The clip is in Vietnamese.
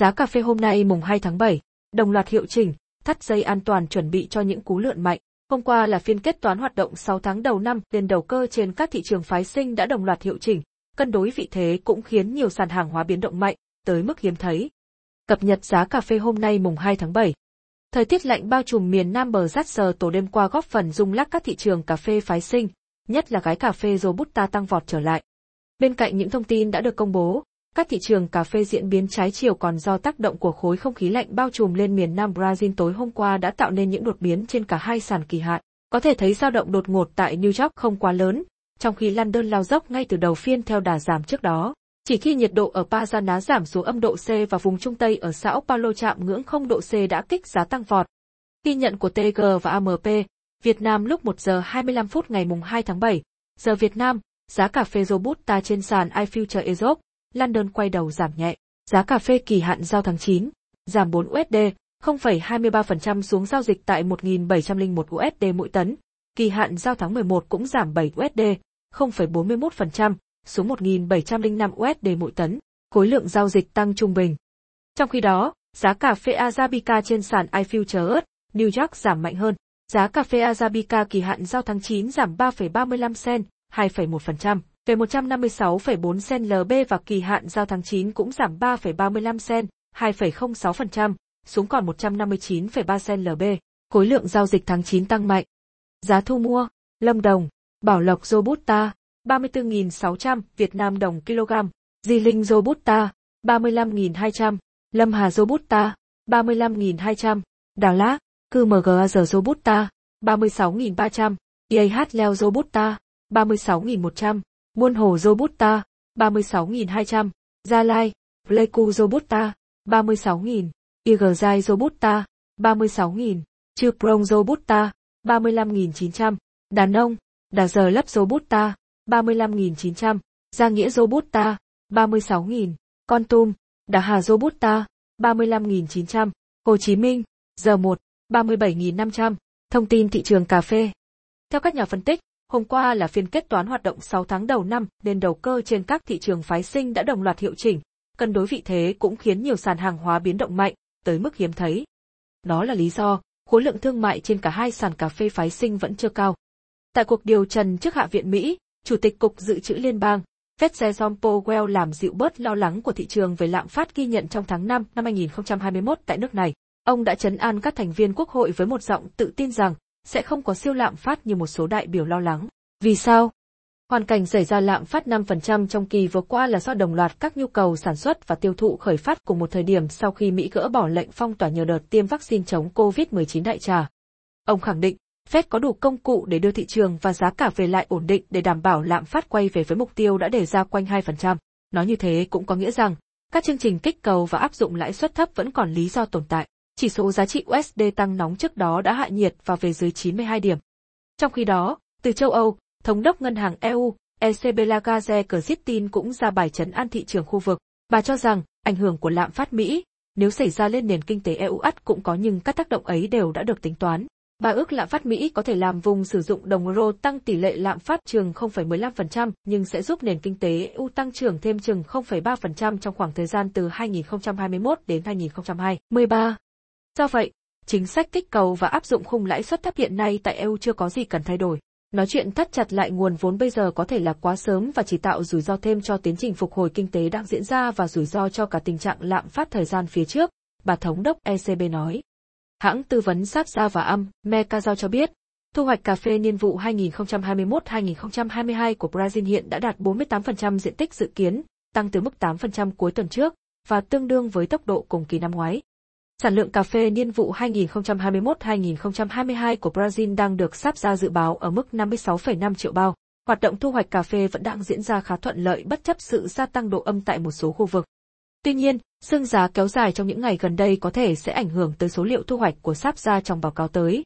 Giá cà phê hôm nay mùng 2 tháng 7, đồng loạt hiệu chỉnh, thắt dây an toàn chuẩn bị cho những cú lượn mạnh. Hôm qua là phiên kết toán hoạt động 6 tháng đầu năm, tiền đầu cơ trên các thị trường phái sinh đã đồng loạt hiệu chỉnh, cân đối vị thế cũng khiến nhiều sàn hàng hóa biến động mạnh, tới mức hiếm thấy. Cập nhật giá cà phê hôm nay mùng 2 tháng 7. Thời tiết lạnh bao trùm miền Nam bờ rát sờ tổ đêm qua góp phần rung lắc các thị trường cà phê phái sinh, nhất là gái cà phê Robusta tăng vọt trở lại. Bên cạnh những thông tin đã được công bố, các thị trường cà phê diễn biến trái chiều còn do tác động của khối không khí lạnh bao trùm lên miền Nam Brazil tối hôm qua đã tạo nên những đột biến trên cả hai sàn kỳ hạn. Có thể thấy dao động đột ngột tại New York không quá lớn, trong khi London lao dốc ngay từ đầu phiên theo đà giảm trước đó. Chỉ khi nhiệt độ ở Pazaná giảm xuống âm độ C và vùng Trung Tây ở Sao Paulo chạm ngưỡng 0 độ C đã kích giá tăng vọt. Ghi nhận của TG và AMP, Việt Nam lúc 1 giờ 25 phút ngày mùng 2 tháng 7, giờ Việt Nam, giá cà phê Robusta trên sàn iFuture Europe, London quay đầu giảm nhẹ. Giá cà phê kỳ hạn giao tháng 9, giảm 4 USD, 0,23% xuống giao dịch tại 1.701 USD mỗi tấn. Kỳ hạn giao tháng 11 cũng giảm 7 USD, 0,41%, xuống 1.705 USD mỗi tấn. Khối lượng giao dịch tăng trung bình. Trong khi đó, giá cà phê Arabica trên sàn iFutures, New York giảm mạnh hơn. Giá cà phê Arabica kỳ hạn giao tháng 9 giảm 3,35 cent, 2,1%, về 156,4 sen LB và kỳ hạn giao tháng 9 cũng giảm 3,35 sen, 2,06%, xuống còn 159,3 sen LB. Khối lượng giao dịch tháng 9 tăng mạnh. Giá thu mua, Lâm Đồng, Bảo Lộc Robusta, 34.600 Việt Nam đồng kg, Di Linh Robusta, 35.200, Lâm Hà Robusta, 35.200, Đà Lạt, Cư QMGAZ Robusta, 36.300, IAH Leo Robusta, 36.100, Muôn Hồ Robusta, 36.200, Gia Lai, Pleiku Robusta, 36.000, Igzai Robusta, 36.000, Chư Prong Robusta, 35.900, Đàn Ông, Đà Giờ Lấp Robusta, 35.900, Gia Nghĩa Robusta, 36.000, Con Tum, Đà Hà Robusta, 35.900, Hồ Chí Minh, giờ 1, 37.500, thông tin thị trường cà phê. Theo các nhà phân tích, hôm qua là phiên kết toán hoạt động 6 tháng đầu năm nên đầu cơ trên các thị trường phái sinh đã đồng loạt hiệu chỉnh, cân đối vị thế cũng khiến nhiều sàn hàng hóa biến động mạnh, tới mức hiếm thấy. Đó là lý do, khối lượng thương mại trên cả hai sàn cà phê phái sinh vẫn chưa cao. Tại cuộc điều trần trước Hạ viện Mỹ, Chủ tịch Cục Dự trữ Liên bang, Fed Jerome Powell làm dịu bớt lo lắng của thị trường về lạm phát ghi nhận trong tháng 5 năm 2021 tại nước này. Ông đã chấn an các thành viên quốc hội với một giọng tự tin rằng sẽ không có siêu lạm phát như một số đại biểu lo lắng. Vì sao? Hoàn cảnh xảy ra lạm phát 5% trong kỳ vừa qua là do đồng loạt các nhu cầu sản xuất và tiêu thụ khởi phát cùng một thời điểm sau khi Mỹ gỡ bỏ lệnh phong tỏa nhờ đợt tiêm vaccine chống COVID-19 đại trà. Ông khẳng định, Fed có đủ công cụ để đưa thị trường và giá cả về lại ổn định để đảm bảo lạm phát quay về với mục tiêu đã đề ra quanh 2%. Nói như thế cũng có nghĩa rằng, các chương trình kích cầu và áp dụng lãi suất thấp vẫn còn lý do tồn tại. Chỉ số giá trị USD tăng nóng trước đó đã hạ nhiệt và về dưới 92 điểm. Trong khi đó, từ châu Âu, Thống đốc Ngân hàng EU, ECB Lagarde Christine cũng ra bài chấn an thị trường khu vực. Bà cho rằng, ảnh hưởng của lạm phát Mỹ, nếu xảy ra lên nền kinh tế EU ắt cũng có nhưng các tác động ấy đều đã được tính toán. Bà ước lạm phát Mỹ có thể làm vùng sử dụng đồng euro tăng tỷ lệ lạm phát trường 0,15% nhưng sẽ giúp nền kinh tế EU tăng trưởng thêm chừng 0,3% trong khoảng thời gian từ 2021 đến 2023. Do vậy, chính sách kích cầu và áp dụng khung lãi suất thấp hiện nay tại EU chưa có gì cần thay đổi. Nói chuyện thắt chặt lại nguồn vốn bây giờ có thể là quá sớm và chỉ tạo rủi ro thêm cho tiến trình phục hồi kinh tế đang diễn ra và rủi ro cho cả tình trạng lạm phát thời gian phía trước, bà thống đốc ECB nói. Hãng tư vấn sát ra và âm, Mercazao cho biết, thu hoạch cà phê niên vụ 2021-2022 của Brazil hiện đã đạt 48% diện tích dự kiến, tăng từ mức 8% cuối tuần trước, và tương đương với tốc độ cùng kỳ năm ngoái. Sản lượng cà phê niên vụ 2021-2022 của Brazil đang được sắp ra dự báo ở mức 56,5 triệu bao. Hoạt động thu hoạch cà phê vẫn đang diễn ra khá thuận lợi bất chấp sự gia tăng độ âm tại một số khu vực. Tuy nhiên, sương giá kéo dài trong những ngày gần đây có thể sẽ ảnh hưởng tới số liệu thu hoạch của sáp ra trong báo cáo tới.